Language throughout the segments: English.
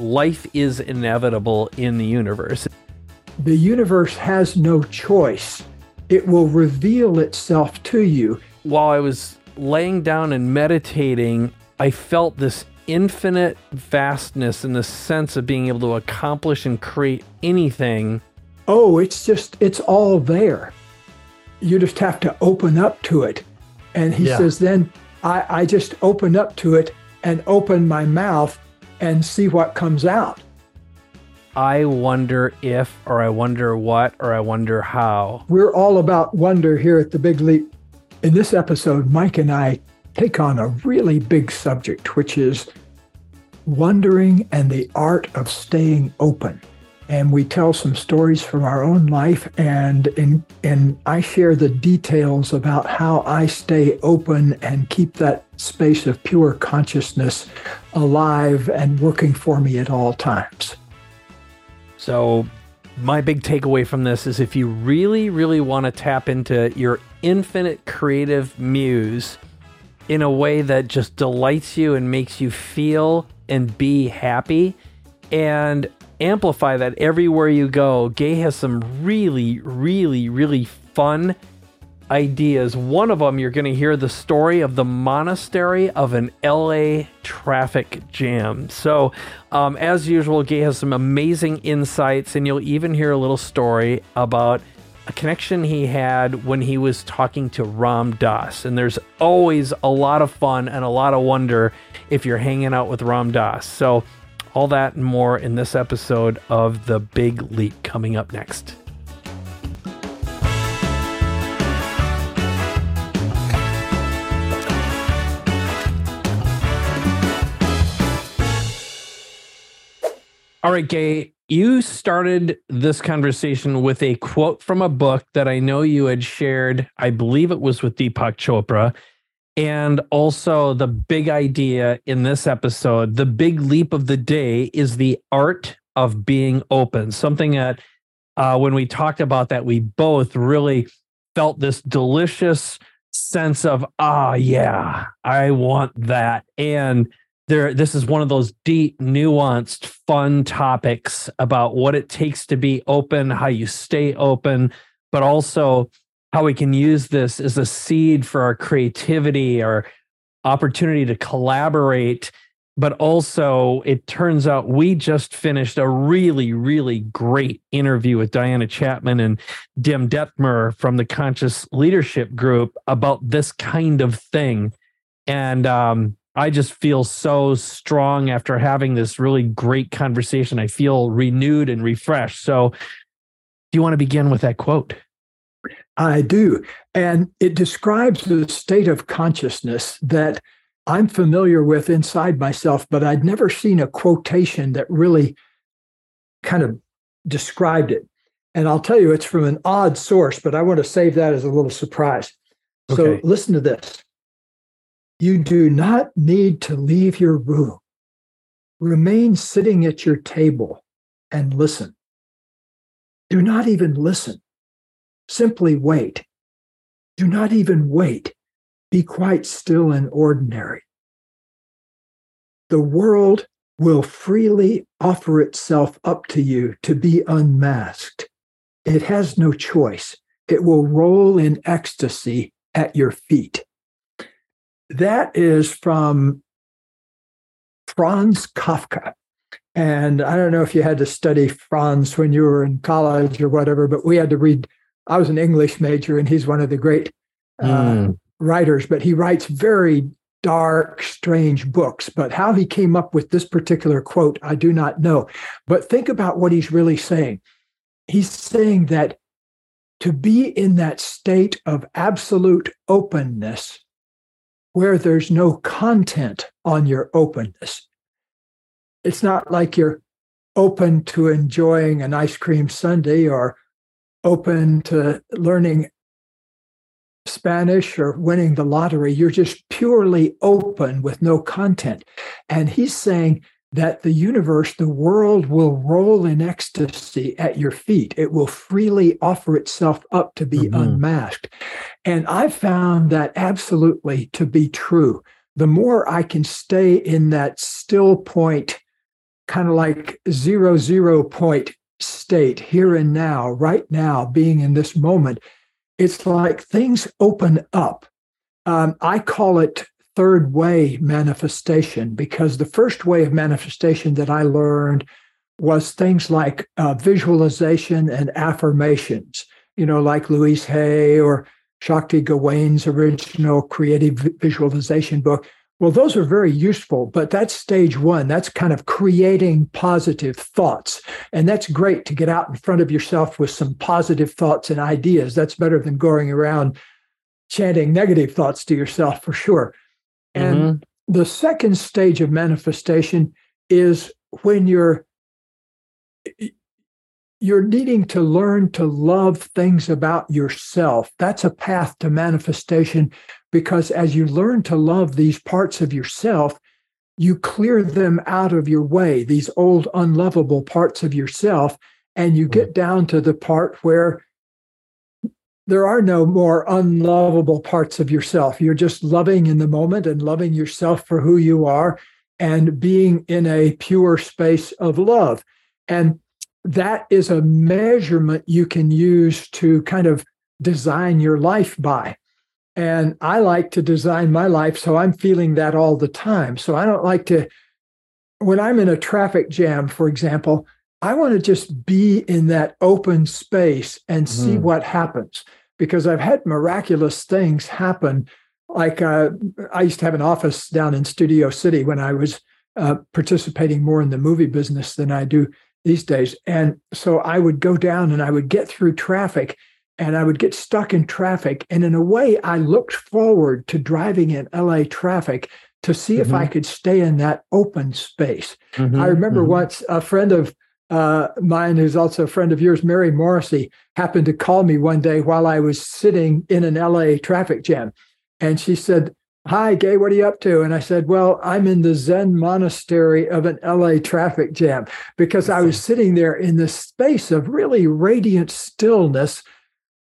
life is inevitable in the universe. The universe has no choice. It will reveal itself to you. While I was laying down and meditating, I felt this infinite vastness and the sense of being able to accomplish and create anything. Oh, it's just, it's all there. You just have to open up to it. And he yeah. says, then I, I just open up to it and open my mouth and see what comes out. I wonder if, or I wonder what, or I wonder how. We're all about wonder here at the Big Leap. In this episode, Mike and I take on a really big subject, which is wondering and the art of staying open. And we tell some stories from our own life, and, and, and I share the details about how I stay open and keep that space of pure consciousness alive and working for me at all times. So, my big takeaway from this is if you really, really want to tap into your infinite creative muse in a way that just delights you and makes you feel and be happy and amplify that everywhere you go. Gay has some really, really, really fun ideas. One of them, you're going to hear the story of the monastery of an LA traffic jam. So, um, as usual, Gay has some amazing insights, and you'll even hear a little story about a connection he had when he was talking to Ram Dass. And there's always a lot of fun and a lot of wonder if you're hanging out with Ram Dass. So, all that and more in this episode of The Big Leap coming up next. All right, Gay, you started this conversation with a quote from a book that I know you had shared. I believe it was with Deepak Chopra. And also, the big idea in this episode, the big leap of the day is the art of being open. Something that, uh, when we talked about that, we both really felt this delicious sense of, ah, yeah, I want that. And there this is one of those deep nuanced fun topics about what it takes to be open how you stay open but also how we can use this as a seed for our creativity our opportunity to collaborate but also it turns out we just finished a really really great interview with diana chapman and jim dethmer from the conscious leadership group about this kind of thing and um, I just feel so strong after having this really great conversation. I feel renewed and refreshed. So, do you want to begin with that quote? I do. And it describes the state of consciousness that I'm familiar with inside myself, but I'd never seen a quotation that really kind of described it. And I'll tell you, it's from an odd source, but I want to save that as a little surprise. Okay. So, listen to this. You do not need to leave your room. Remain sitting at your table and listen. Do not even listen. Simply wait. Do not even wait. Be quite still and ordinary. The world will freely offer itself up to you to be unmasked. It has no choice. It will roll in ecstasy at your feet. That is from Franz Kafka. And I don't know if you had to study Franz when you were in college or whatever, but we had to read. I was an English major, and he's one of the great uh, mm. writers, but he writes very dark, strange books. But how he came up with this particular quote, I do not know. But think about what he's really saying. He's saying that to be in that state of absolute openness where there's no content on your openness. It's not like you're open to enjoying an ice cream sundae or open to learning Spanish or winning the lottery. You're just purely open with no content. And he's saying that the universe, the world will roll in ecstasy at your feet. It will freely offer itself up to be mm-hmm. unmasked. And I found that absolutely to be true. The more I can stay in that still point kind of like zero zero point state here and now, right now, being in this moment, it's like things open up. Um, I call it third way manifestation because the first way of manifestation that I learned was things like uh, visualization and affirmations, you know, like Louise Hay or Shakti Gawain's original creative visualization book. Well, those are very useful, but that's stage one. That's kind of creating positive thoughts. And that's great to get out in front of yourself with some positive thoughts and ideas. That's better than going around chanting negative thoughts to yourself for sure. And mm-hmm. the second stage of manifestation is when you're you're needing to learn to love things about yourself. That's a path to manifestation because as you learn to love these parts of yourself, you clear them out of your way, these old unlovable parts of yourself, and you get mm-hmm. down to the part where there are no more unlovable parts of yourself. You're just loving in the moment and loving yourself for who you are and being in a pure space of love. And that is a measurement you can use to kind of design your life by. And I like to design my life so I'm feeling that all the time. So I don't like to, when I'm in a traffic jam, for example, I want to just be in that open space and see mm. what happens because I've had miraculous things happen. Like uh, I used to have an office down in Studio City when I was uh, participating more in the movie business than I do these days. And so I would go down and I would get through traffic and I would get stuck in traffic. And in a way, I looked forward to driving in LA traffic to see mm-hmm. if I mm-hmm. could stay in that open space. Mm-hmm, I remember mm-hmm. once a friend of uh, mine, who's also a friend of yours, Mary Morrissey, happened to call me one day while I was sitting in an LA traffic jam. And she said, Hi, Gay, what are you up to? And I said, Well, I'm in the Zen monastery of an LA traffic jam because I was sitting there in this space of really radiant stillness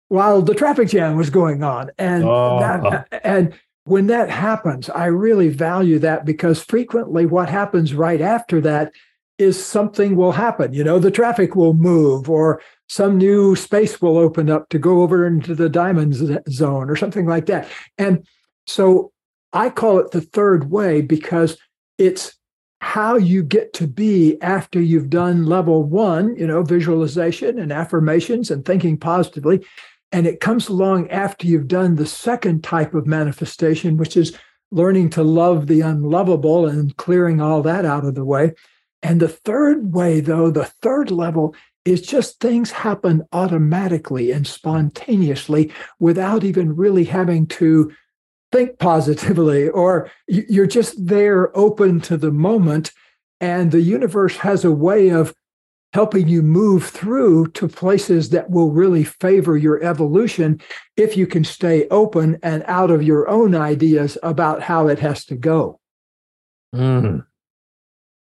while the traffic jam was going on. And oh. that, and when that happens, I really value that because frequently what happens right after that is something will happen. You know, the traffic will move or some new space will open up to go over into the diamond zone or something like that. And so I call it the third way because it's how you get to be after you've done level one, you know, visualization and affirmations and thinking positively. And it comes along after you've done the second type of manifestation, which is learning to love the unlovable and clearing all that out of the way. And the third way, though, the third level is just things happen automatically and spontaneously without even really having to think positively, or you're just there open to the moment. And the universe has a way of helping you move through to places that will really favor your evolution if you can stay open and out of your own ideas about how it has to go. Mm.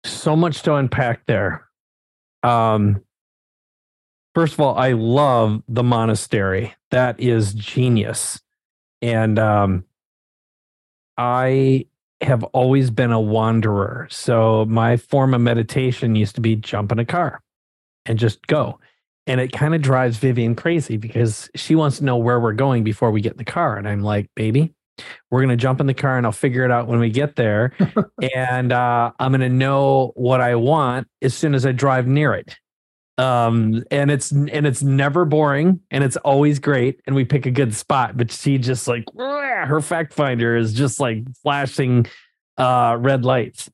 So much to unpack there. Um, first of all, I love the monastery. That is genius. And um, I have always been a wanderer. So my form of meditation used to be jump in a car and just go. And it kind of drives Vivian crazy because she wants to know where we're going before we get in the car. And I'm like, baby, we're going to jump in the car and I'll figure it out when we get there. and uh, I'm going to know what I want as soon as I drive near it um and it's and it's never boring and it's always great and we pick a good spot but she just like her fact finder is just like flashing uh red lights.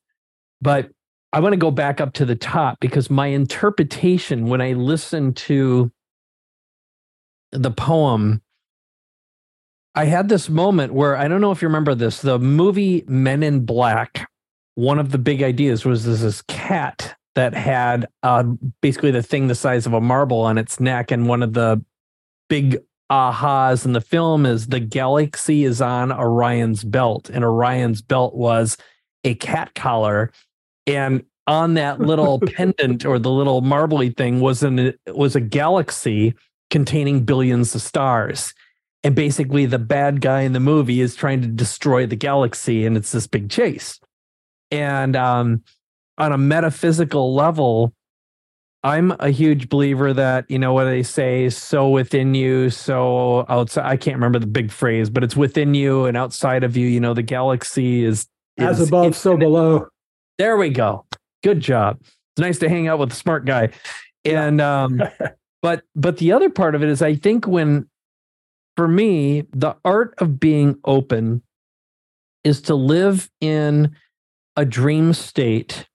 But i want to go back up to the top because my interpretation when i listen to the poem i had this moment where i don't know if you remember this the movie men in black one of the big ideas was this, this cat that had uh, basically the thing the size of a marble on its neck. And one of the big ahas in the film is the galaxy is on Orion's belt, and Orion's belt was a cat collar. And on that little pendant or the little marbly thing was an was a galaxy containing billions of stars. And basically the bad guy in the movie is trying to destroy the galaxy and it's this big chase. And um on a metaphysical level, I'm a huge believer that, you know, what they say, so within you, so outside. I can't remember the big phrase, but it's within you and outside of you. You know, the galaxy is, as above, infinite. so below. There we go. Good job. It's nice to hang out with a smart guy. And, um, but, but the other part of it is, I think when, for me, the art of being open is to live in a dream state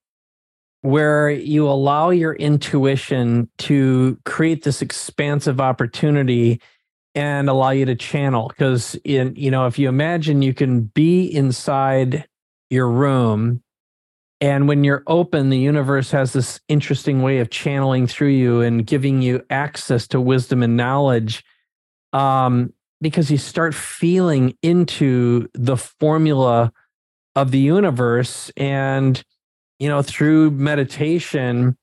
where you allow your intuition to create this expansive opportunity and allow you to channel. Because in you know if you imagine you can be inside your room and when you're open the universe has this interesting way of channeling through you and giving you access to wisdom and knowledge um, because you start feeling into the formula of the universe and you know, through meditation,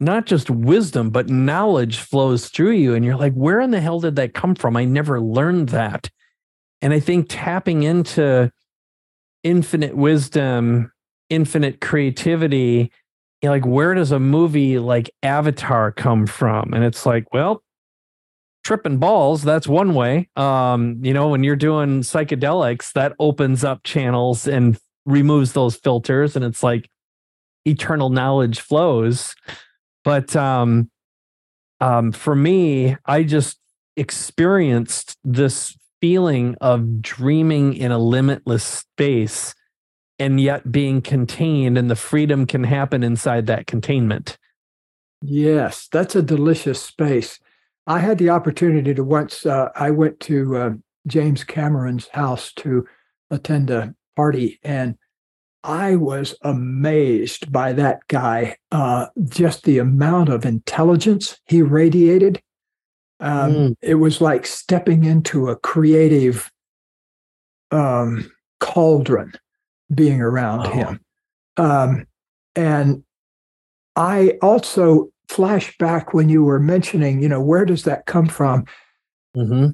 not just wisdom, but knowledge flows through you. And you're like, where in the hell did that come from? I never learned that. And I think tapping into infinite wisdom, infinite creativity, you know, like where does a movie like Avatar come from? And it's like, well, tripping balls, that's one way. Um, you know, when you're doing psychedelics, that opens up channels and removes those filters. And it's like, eternal knowledge flows. But um, um, for me, I just experienced this feeling of dreaming in a limitless space and yet being contained, and the freedom can happen inside that containment. Yes, that's a delicious space. I had the opportunity to once, uh, I went to uh, James Cameron's house to attend a party, and I was amazed by that guy, uh, just the amount of intelligence he radiated. Um, mm. It was like stepping into a creative um, cauldron being around oh. him. Um, and I also flash back when you were mentioning, you know, where does that come from? Mm-hmm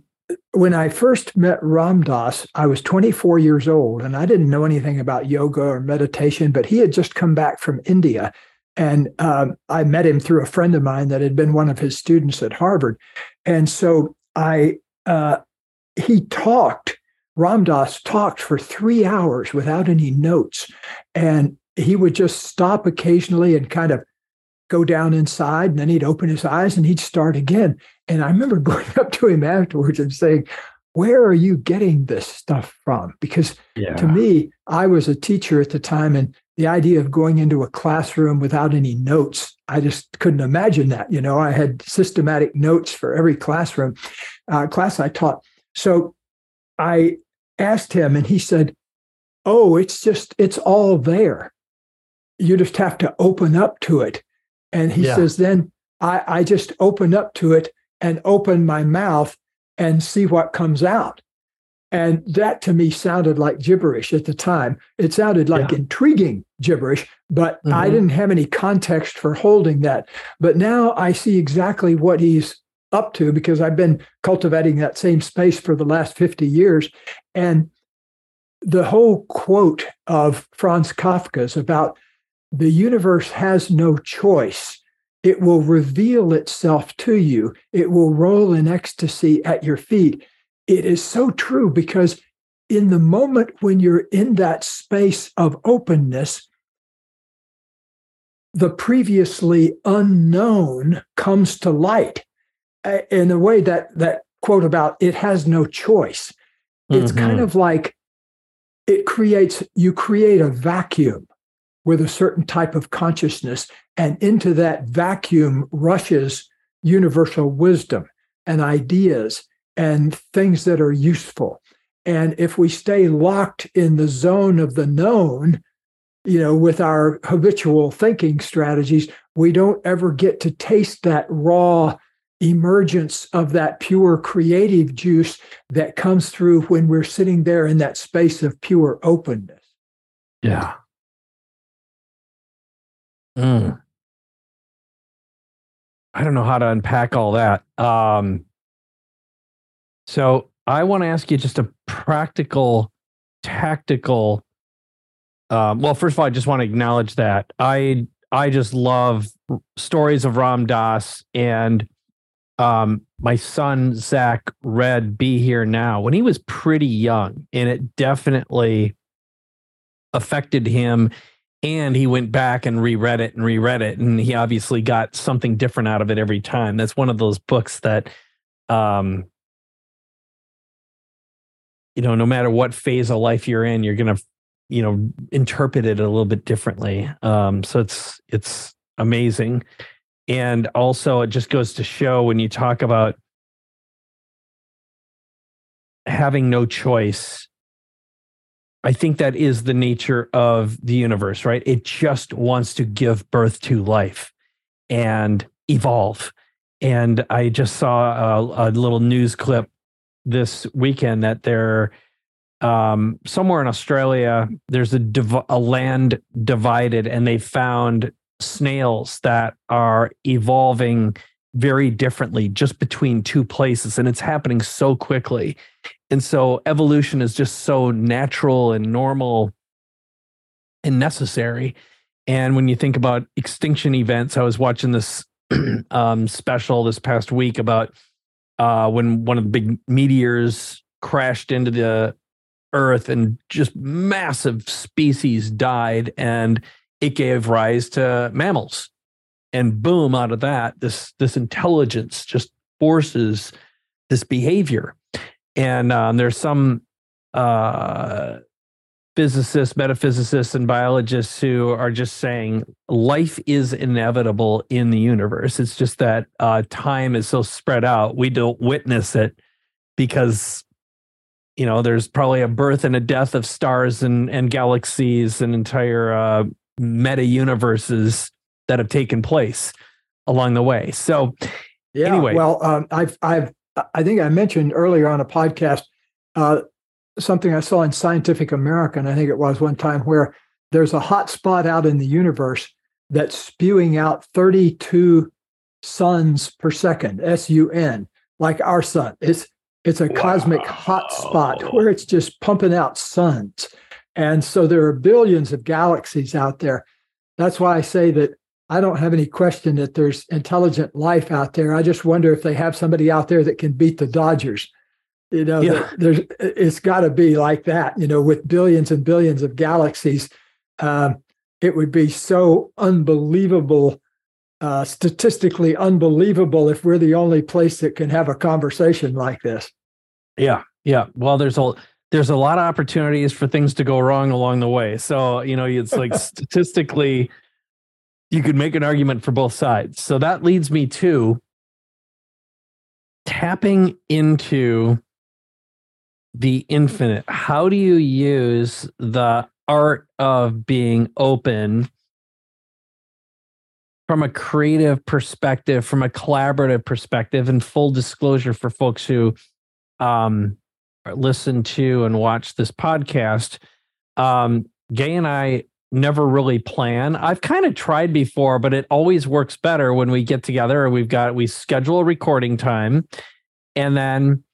when I first met Ram Dass, I was 24 years old and I didn't know anything about yoga or meditation, but he had just come back from India. And um, I met him through a friend of mine that had been one of his students at Harvard. And so I, uh, he talked, Ram Dass talked for three hours without any notes. And he would just stop occasionally and kind of go down inside and then he'd open his eyes and he'd start again. And I remember going up to him afterwards and saying, Where are you getting this stuff from? Because yeah. to me, I was a teacher at the time and the idea of going into a classroom without any notes, I just couldn't imagine that. You know, I had systematic notes for every classroom uh, class I taught. So I asked him and he said, Oh, it's just, it's all there. You just have to open up to it. And he yeah. says, then I, I just open up to it and open my mouth and see what comes out. And that to me sounded like gibberish at the time. It sounded like yeah. intriguing gibberish, but mm-hmm. I didn't have any context for holding that. But now I see exactly what he's up to because I've been cultivating that same space for the last 50 years. And the whole quote of Franz Kafka's about the universe has no choice. It will reveal itself to you. It will roll in ecstasy at your feet. It is so true because in the moment when you're in that space of openness, the previously unknown comes to light in a way that that quote about it has no choice. It's mm-hmm. kind of like it creates you create a vacuum with a certain type of consciousness. And into that vacuum rushes universal wisdom and ideas and things that are useful. And if we stay locked in the zone of the known, you know, with our habitual thinking strategies, we don't ever get to taste that raw emergence of that pure creative juice that comes through when we're sitting there in that space of pure openness. Yeah. Mm. I don't know how to unpack all that. Um, so I want to ask you just a practical, tactical um, well, first of all, I just want to acknowledge that I I just love stories of Ram Dass and um, my son Zach read "Be Here Now" when he was pretty young, and it definitely affected him. And he went back and reread it and reread it, and he obviously got something different out of it every time. That's one of those books that, um, you know, no matter what phase of life you're in, you're gonna you know interpret it a little bit differently. Um so it's it's amazing. And also it just goes to show when you talk about having no choice i think that is the nature of the universe right? It just wants to give birth to life and evolve. And i just saw a, a little news clip this weekend that they're um, somewhere in Australia, there's a, div- a land divided, and they found snails that are evolving very differently just between two places, and it's happening so quickly. And so evolution is just so natural and normal and necessary. And when you think about extinction events, I was watching this um, special this past week about uh, when one of the big meteors crashed into the Earth and just massive species died, and it gave rise to mammals. And boom, out of that, this this intelligence just forces this behavior. And um, there's some uh, physicists, metaphysicists, and biologists who are just saying life is inevitable in the universe. It's just that uh, time is so spread out, we don't witness it because you know there's probably a birth and a death of stars and and galaxies and entire uh, meta universes that have taken place along the way so yeah anyway well um, i've i've i think i mentioned earlier on a podcast uh, something i saw in scientific american i think it was one time where there's a hot spot out in the universe that's spewing out 32 suns per second sun like our sun it's it's a wow. cosmic hot spot where it's just pumping out suns. And so there are billions of galaxies out there. That's why I say that I don't have any question that there's intelligent life out there. I just wonder if they have somebody out there that can beat the Dodgers. You know, yeah. there's it's got to be like that. You know, with billions and billions of galaxies, um, it would be so unbelievable uh, statistically unbelievable if we're the only place that can have a conversation like this. Yeah, yeah. Well, there's a there's a lot of opportunities for things to go wrong along the way. So you know, it's like statistically, you could make an argument for both sides. So that leads me to tapping into the infinite. How do you use the art of being open from a creative perspective, from a collaborative perspective, and full disclosure for folks who um, listen to and watch this podcast, um, Gay and I never really plan. I've kind of tried before, but it always works better when we get together and we've got we schedule a recording time and then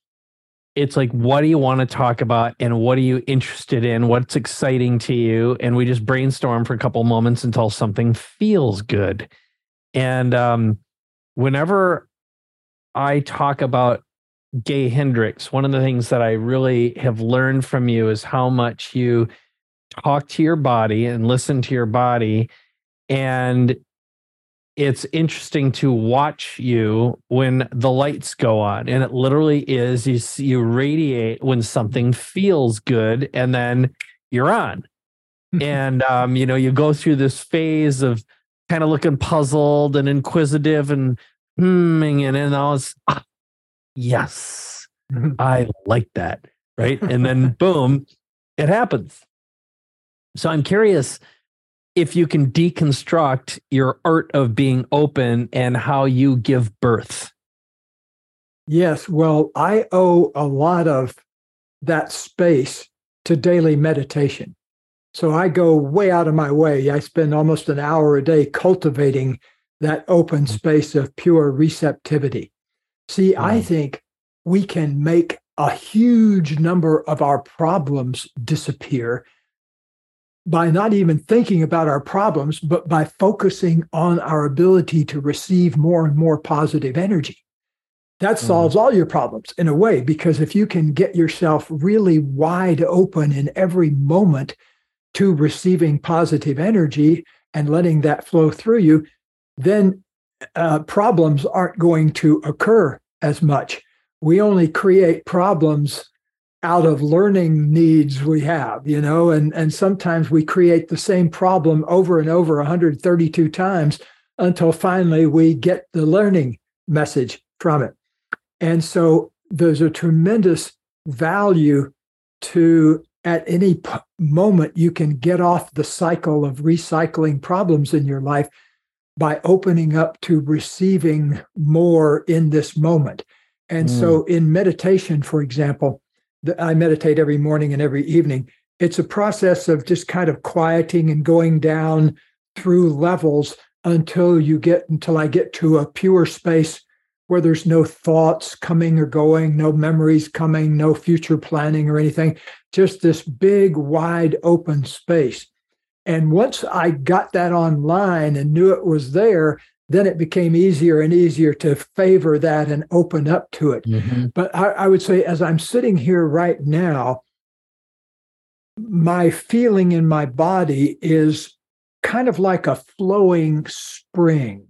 it's like what do you want to talk about and what are you interested in? What's exciting to you? And we just brainstorm for a couple moments until something feels good. And um, whenever I talk about Gay Hendricks, one of the things that I really have learned from you is how much you talk to your body and listen to your body. And it's interesting to watch you when the lights go on. And it literally is you, you radiate when something feels good and then you're on. and, um, you know, you go through this phase of, kind of looking puzzled and inquisitive and hmm, and then I was, ah, yes, I like that. Right. And then boom, it happens. So I'm curious if you can deconstruct your art of being open and how you give birth. Yes. Well, I owe a lot of that space to daily meditation. So I go way out of my way. I spend almost an hour a day cultivating that open mm-hmm. space of pure receptivity. See, I think we can make a huge number of our problems disappear by not even thinking about our problems, but by focusing on our ability to receive more and more positive energy. That mm-hmm. solves mm. all your problems in a way, because if you can get yourself really wide open in every moment to receiving positive energy and letting that flow through you, then uh, problems aren't going to occur as much. We only create problems out of learning needs we have, you know, and, and sometimes we create the same problem over and over 132 times until finally we get the learning message from it. And so there's a tremendous value to at any p- moment you can get off the cycle of recycling problems in your life by opening up to receiving more in this moment. And mm. so in meditation, for example, I meditate every morning and every evening. It's a process of just kind of quieting and going down through levels until you get until I get to a pure space where there's no thoughts coming or going, no memories coming, no future planning or anything, just this big, wide open space. And once I got that online and knew it was there, then it became easier and easier to favor that and open up to it. Mm-hmm. But I, I would say, as I'm sitting here right now, my feeling in my body is kind of like a flowing spring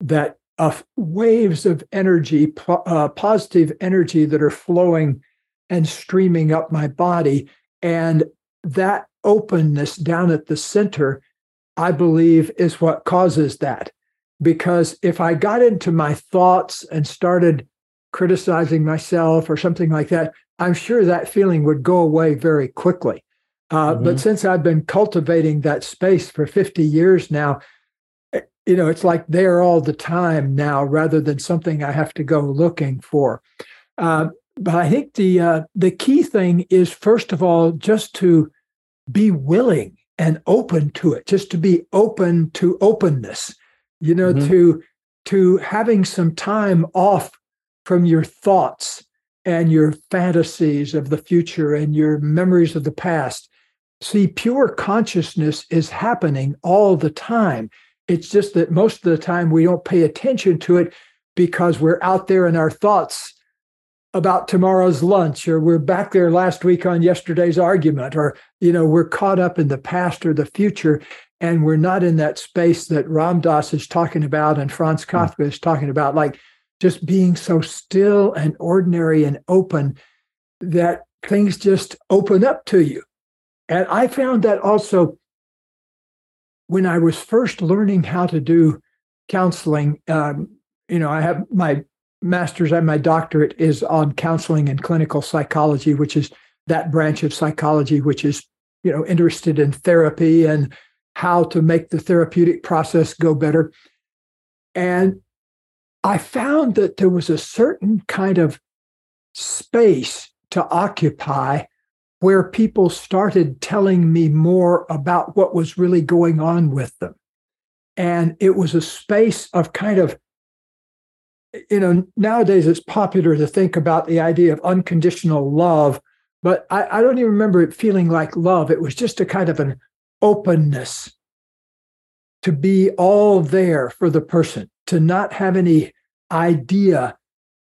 that uh, waves of energy, uh, positive energy that are flowing and streaming up my body. And that openness down at the center, I believe, is what causes that because if I got into my thoughts and started criticizing myself or something like that, I'm sure that feeling would go away very quickly. Uh, mm-hmm. But since I've been cultivating that space for 50 years now, eh, you know, it's like there all the time now rather than something I have to go looking for. Uh, but I think the uh, the key thing is first of all just to be willing and open to it, just to be open to openness you know mm-hmm. to to having some time off from your thoughts and your fantasies of the future and your memories of the past. See pure consciousness is happening all the time. It's just that most of the time we don't pay attention to it because we're out there in our thoughts about tomorrow's lunch or we're back there last week on yesterday's argument or you know we're caught up in the past or the future and we're not in that space that Ram Dass is talking about and Franz hmm. Kafka is talking about, like just being so still and ordinary and open that things just open up to you. And I found that also when I was first learning how to do counseling. Um, you know, I have my master's and my doctorate is on counseling and clinical psychology, which is that branch of psychology which is you know interested in therapy and how to make the therapeutic process go better. And I found that there was a certain kind of space to occupy where people started telling me more about what was really going on with them. And it was a space of kind of, you know, nowadays it's popular to think about the idea of unconditional love, but I, I don't even remember it feeling like love. It was just a kind of an openness to be all there for the person, to not have any idea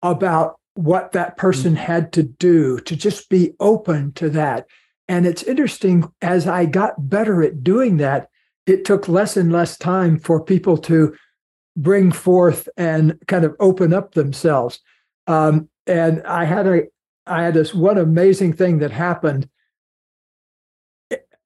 about what that person mm-hmm. had to do, to just be open to that. And it's interesting, as I got better at doing that, it took less and less time for people to bring forth and kind of open up themselves. Um, and I had a, I had this one amazing thing that happened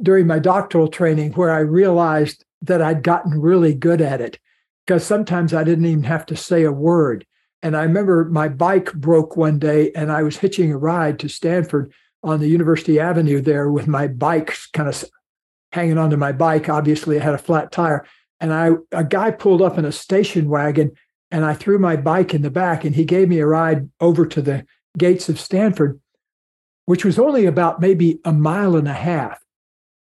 during my doctoral training where I realized that I'd gotten really good at it because sometimes I didn't even have to say a word. And I remember my bike broke one day and I was hitching a ride to Stanford on the University Avenue there with my bike kind of hanging onto my bike. Obviously, I had a flat tire. And I a guy pulled up in a station wagon and I threw my bike in the back and he gave me a ride over to the gates of Stanford, which was only about maybe a mile and a half.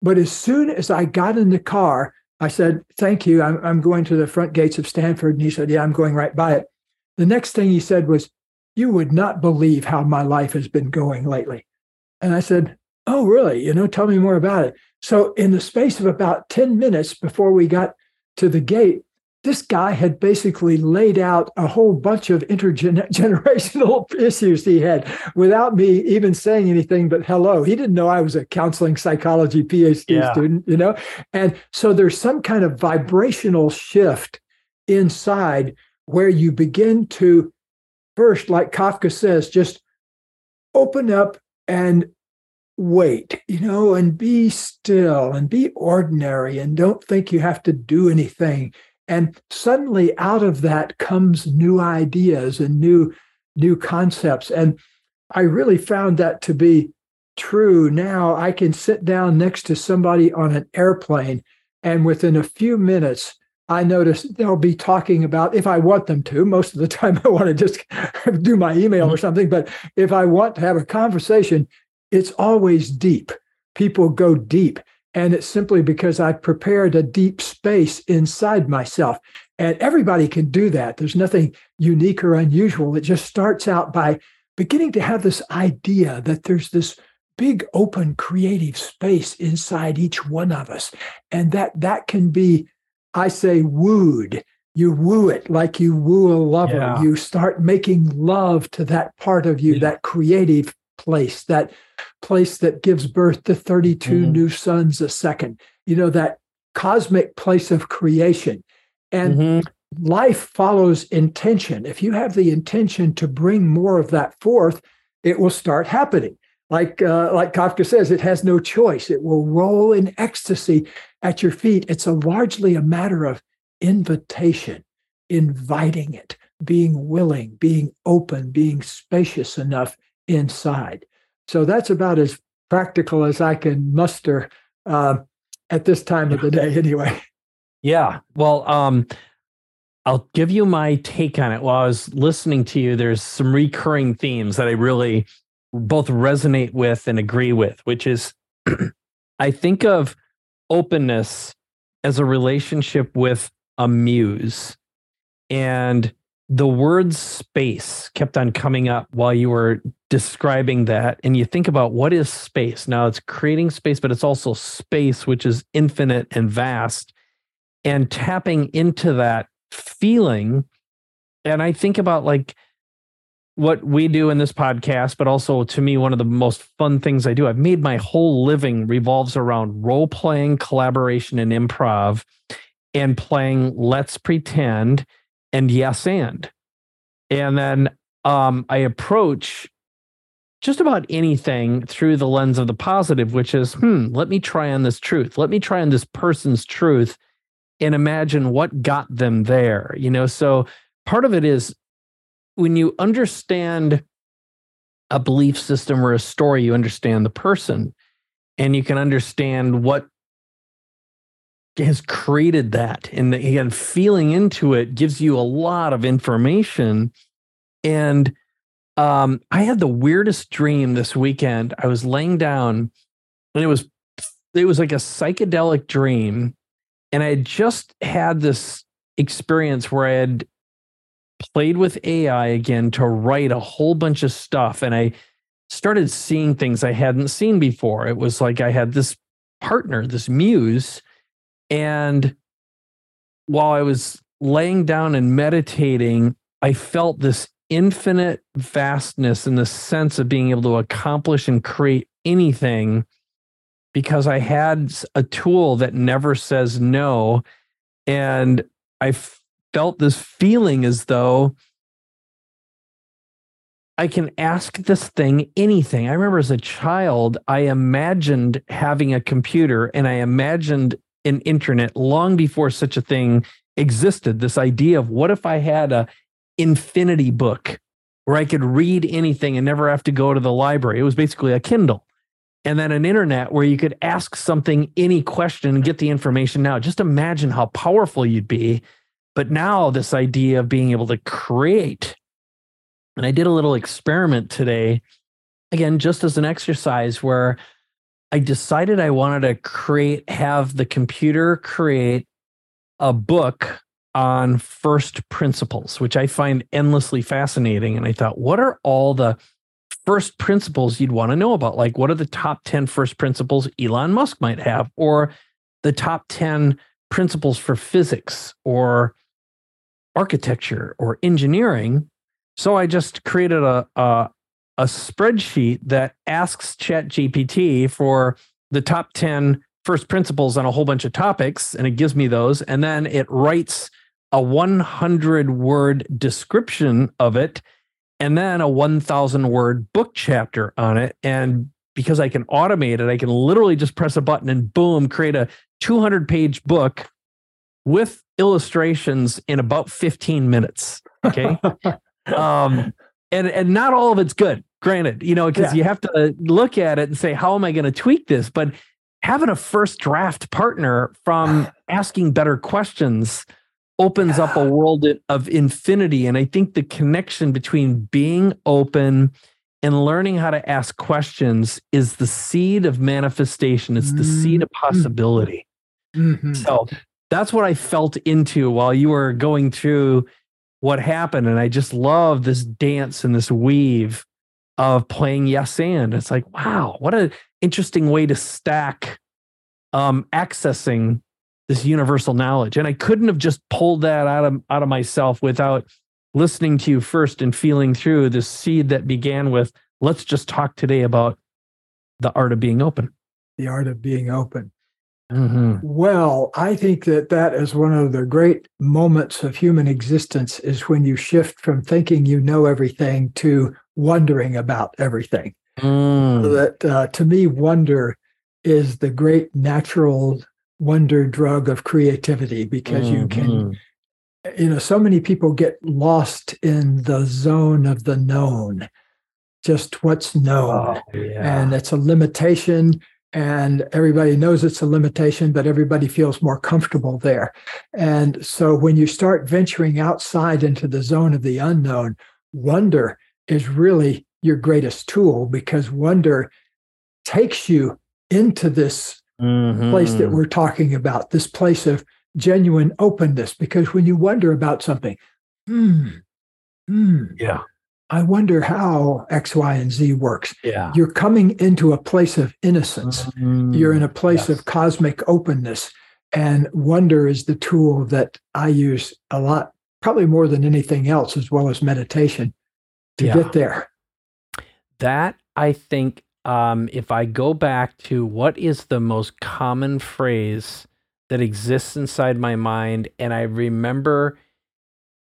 But as soon as I got in the car, I said, Thank you. I'm, I'm going to the front gates of Stanford. And he said, Yeah, I'm going right by it. The next thing he said was, You would not believe how my life has been going lately. And I said, Oh, really? You know, tell me more about it. So, in the space of about 10 minutes before we got to the gate, this guy had basically laid out a whole bunch of intergenerational issues he had without me even saying anything but hello. He didn't know I was a counseling psychology PhD yeah. student, you know? And so there's some kind of vibrational shift inside where you begin to first, like Kafka says, just open up and wait, you know, and be still and be ordinary and don't think you have to do anything. And suddenly out of that comes new ideas and new new concepts. And I really found that to be true. Now I can sit down next to somebody on an airplane and within a few minutes I notice they'll be talking about if I want them to. Most of the time, I want to just do my email or mm-hmm. something. But if I want to have a conversation, it's always deep. People go deep. And it's simply because I've prepared a deep space inside myself. And everybody can do that. There's nothing unique or unusual. It just starts out by beginning to have this idea that there's this big open creative space inside each one of us and that that can be I say wooed. You woo it like you woo a lover. Yeah. You start making love to that part of you, yeah. that creative place, that place that gives birth to 32 mm-hmm. new suns a second, you know, that cosmic place of creation. And mm-hmm. life follows intention. If you have the intention to bring more of that forth, it will start happening. Like, uh, like Kafka says, it has no choice. It will roll in ecstasy at your feet. It's a largely a matter of invitation, inviting it, being willing, being open, being spacious enough inside. So that's about as practical as I can muster uh, at this time of the day, anyway. Yeah. Well, um, I'll give you my take on it. While I was listening to you, there's some recurring themes that I really both resonate with and agree with, which is I think of openness as a relationship with a muse. And the word space kept on coming up while you were describing that. And you think about what is space? Now it's creating space, but it's also space, which is infinite and vast, and tapping into that feeling. And I think about like, what we do in this podcast, but also to me, one of the most fun things I do. I've made my whole living revolves around role playing, collaboration, and improv, and playing Let's Pretend and Yes and. And then um, I approach just about anything through the lens of the positive, which is, hmm, let me try on this truth. Let me try on this person's truth and imagine what got them there. You know, so part of it is when you understand a belief system or a story, you understand the person and you can understand what has created that. And again, feeling into it gives you a lot of information. And um, I had the weirdest dream this weekend. I was laying down and it was it was like a psychedelic dream. And I had just had this experience where I had played with AI again to write a whole bunch of stuff. And I started seeing things I hadn't seen before. It was like I had this partner, this muse. And while I was laying down and meditating, I felt this infinite vastness in the sense of being able to accomplish and create anything because I had a tool that never says no. And I felt this feeling as though I can ask this thing anything. I remember as a child, I imagined having a computer and I imagined an internet long before such a thing existed. This idea of what if I had a infinity book where I could read anything and never have to go to the library. It was basically a Kindle. And then an internet where you could ask something, any question, and get the information now. Just imagine how powerful you'd be but now, this idea of being able to create, and I did a little experiment today, again, just as an exercise where I decided I wanted to create, have the computer create a book on first principles, which I find endlessly fascinating. And I thought, what are all the first principles you'd want to know about. Like, what are the top 10 first principles Elon Musk might have, or the top 10 principles for physics or architecture or engineering. So I just created a, a, a spreadsheet that asks ChatGPT for the top 10 first principles on a whole bunch of topics, and it gives me those. And then it writes a 100 word description of it and then a 1000 word book chapter on it. And because I can automate it, I can literally just press a button and boom, create a 200 page book with illustrations in about 15 minutes. Okay. um, and, and not all of it's good, granted, you know, because yeah. you have to look at it and say, how am I going to tweak this? But having a first draft partner from asking better questions opens yeah. up a world of infinity. And I think the connection between being open and learning how to ask questions is the seed of manifestation, it's the mm-hmm. seed of mm-hmm. possibility. Mm-hmm. So that's what I felt into while you were going through what happened. And I just love this dance and this weave of playing yes and. It's like, wow, what an interesting way to stack um, accessing this universal knowledge. And I couldn't have just pulled that out of out of myself without listening to you first and feeling through this seed that began with let's just talk today about the art of being open. The art of being open. Mm-hmm. Well, I think that that is one of the great moments of human existence is when you shift from thinking you know everything to wondering about everything. Mm. that uh, to me, wonder is the great natural wonder drug of creativity because mm-hmm. you can, mm-hmm. you know, so many people get lost in the zone of the known, just what's known. Oh, yeah. And it's a limitation and everybody knows it's a limitation, but everybody feels more comfortable there. And so when you start venturing outside into the zone of the unknown, wonder is really your greatest tool because wonder takes you into this mm-hmm. place that we're talking about, this place of genuine openness. Because when you wonder about something, hmm, hmm, yeah, I wonder how X, Y, and Z works. Yeah. You're coming into a place of innocence. Mm, You're in a place yes. of cosmic openness. And wonder is the tool that I use a lot, probably more than anything else, as well as meditation to yeah. get there. That I think, um, if I go back to what is the most common phrase that exists inside my mind, and I remember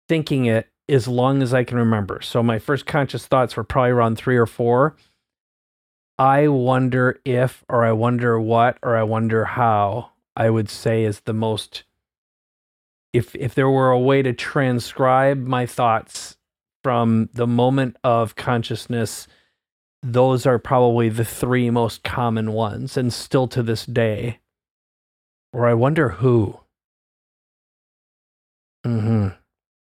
thinking it as long as I can remember. So my first conscious thoughts were probably around three or four. I wonder if, or I wonder what, or I wonder how, I would say is the most. If if there were a way to transcribe my thoughts from the moment of consciousness, those are probably the three most common ones, and still to this day. Or I wonder who. Hmm.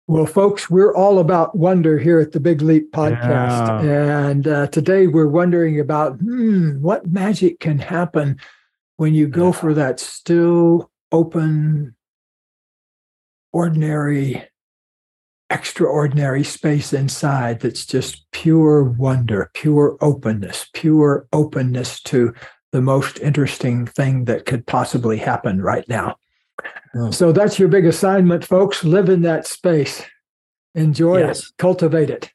Well, folks, we're all about wonder here at the Big Leap podcast. Yeah. And uh, today we're wondering about hmm, what magic can happen when you go for that still, open, ordinary, extraordinary space inside that's just pure wonder, pure openness, pure openness to the most interesting thing that could possibly happen right now. Oh. So that's your big assignment, folks. Live in that space, enjoy yes. it, cultivate it.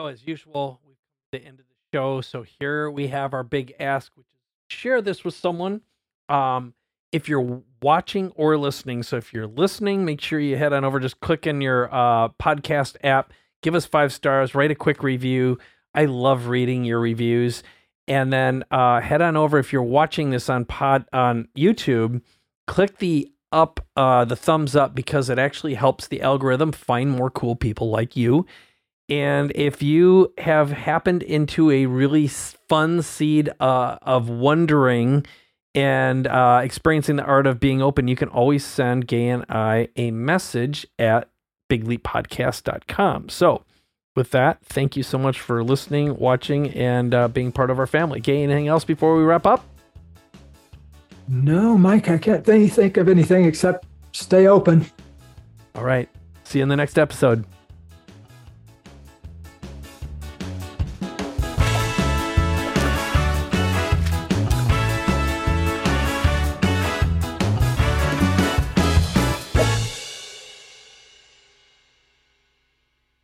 Oh, as usual, we've come to the end of the show. So here we have our big ask, which is share this with someone. Um, if you're watching or listening, so if you're listening, make sure you head on over, just click in your uh, podcast app, give us five stars, write a quick review. I love reading your reviews and then uh, head on over if you're watching this on pod on YouTube. Click the up, uh, the thumbs up because it actually helps the algorithm find more cool people like you. And if you have happened into a really fun seed uh, of wondering and uh, experiencing the art of being open, you can always send Gay and I a message at bigleappodcast.com. So with that, thank you so much for listening, watching, and uh, being part of our family. Gay, anything else before we wrap up? No, Mike, I can't think of anything except stay open. All right. See you in the next episode.